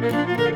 Música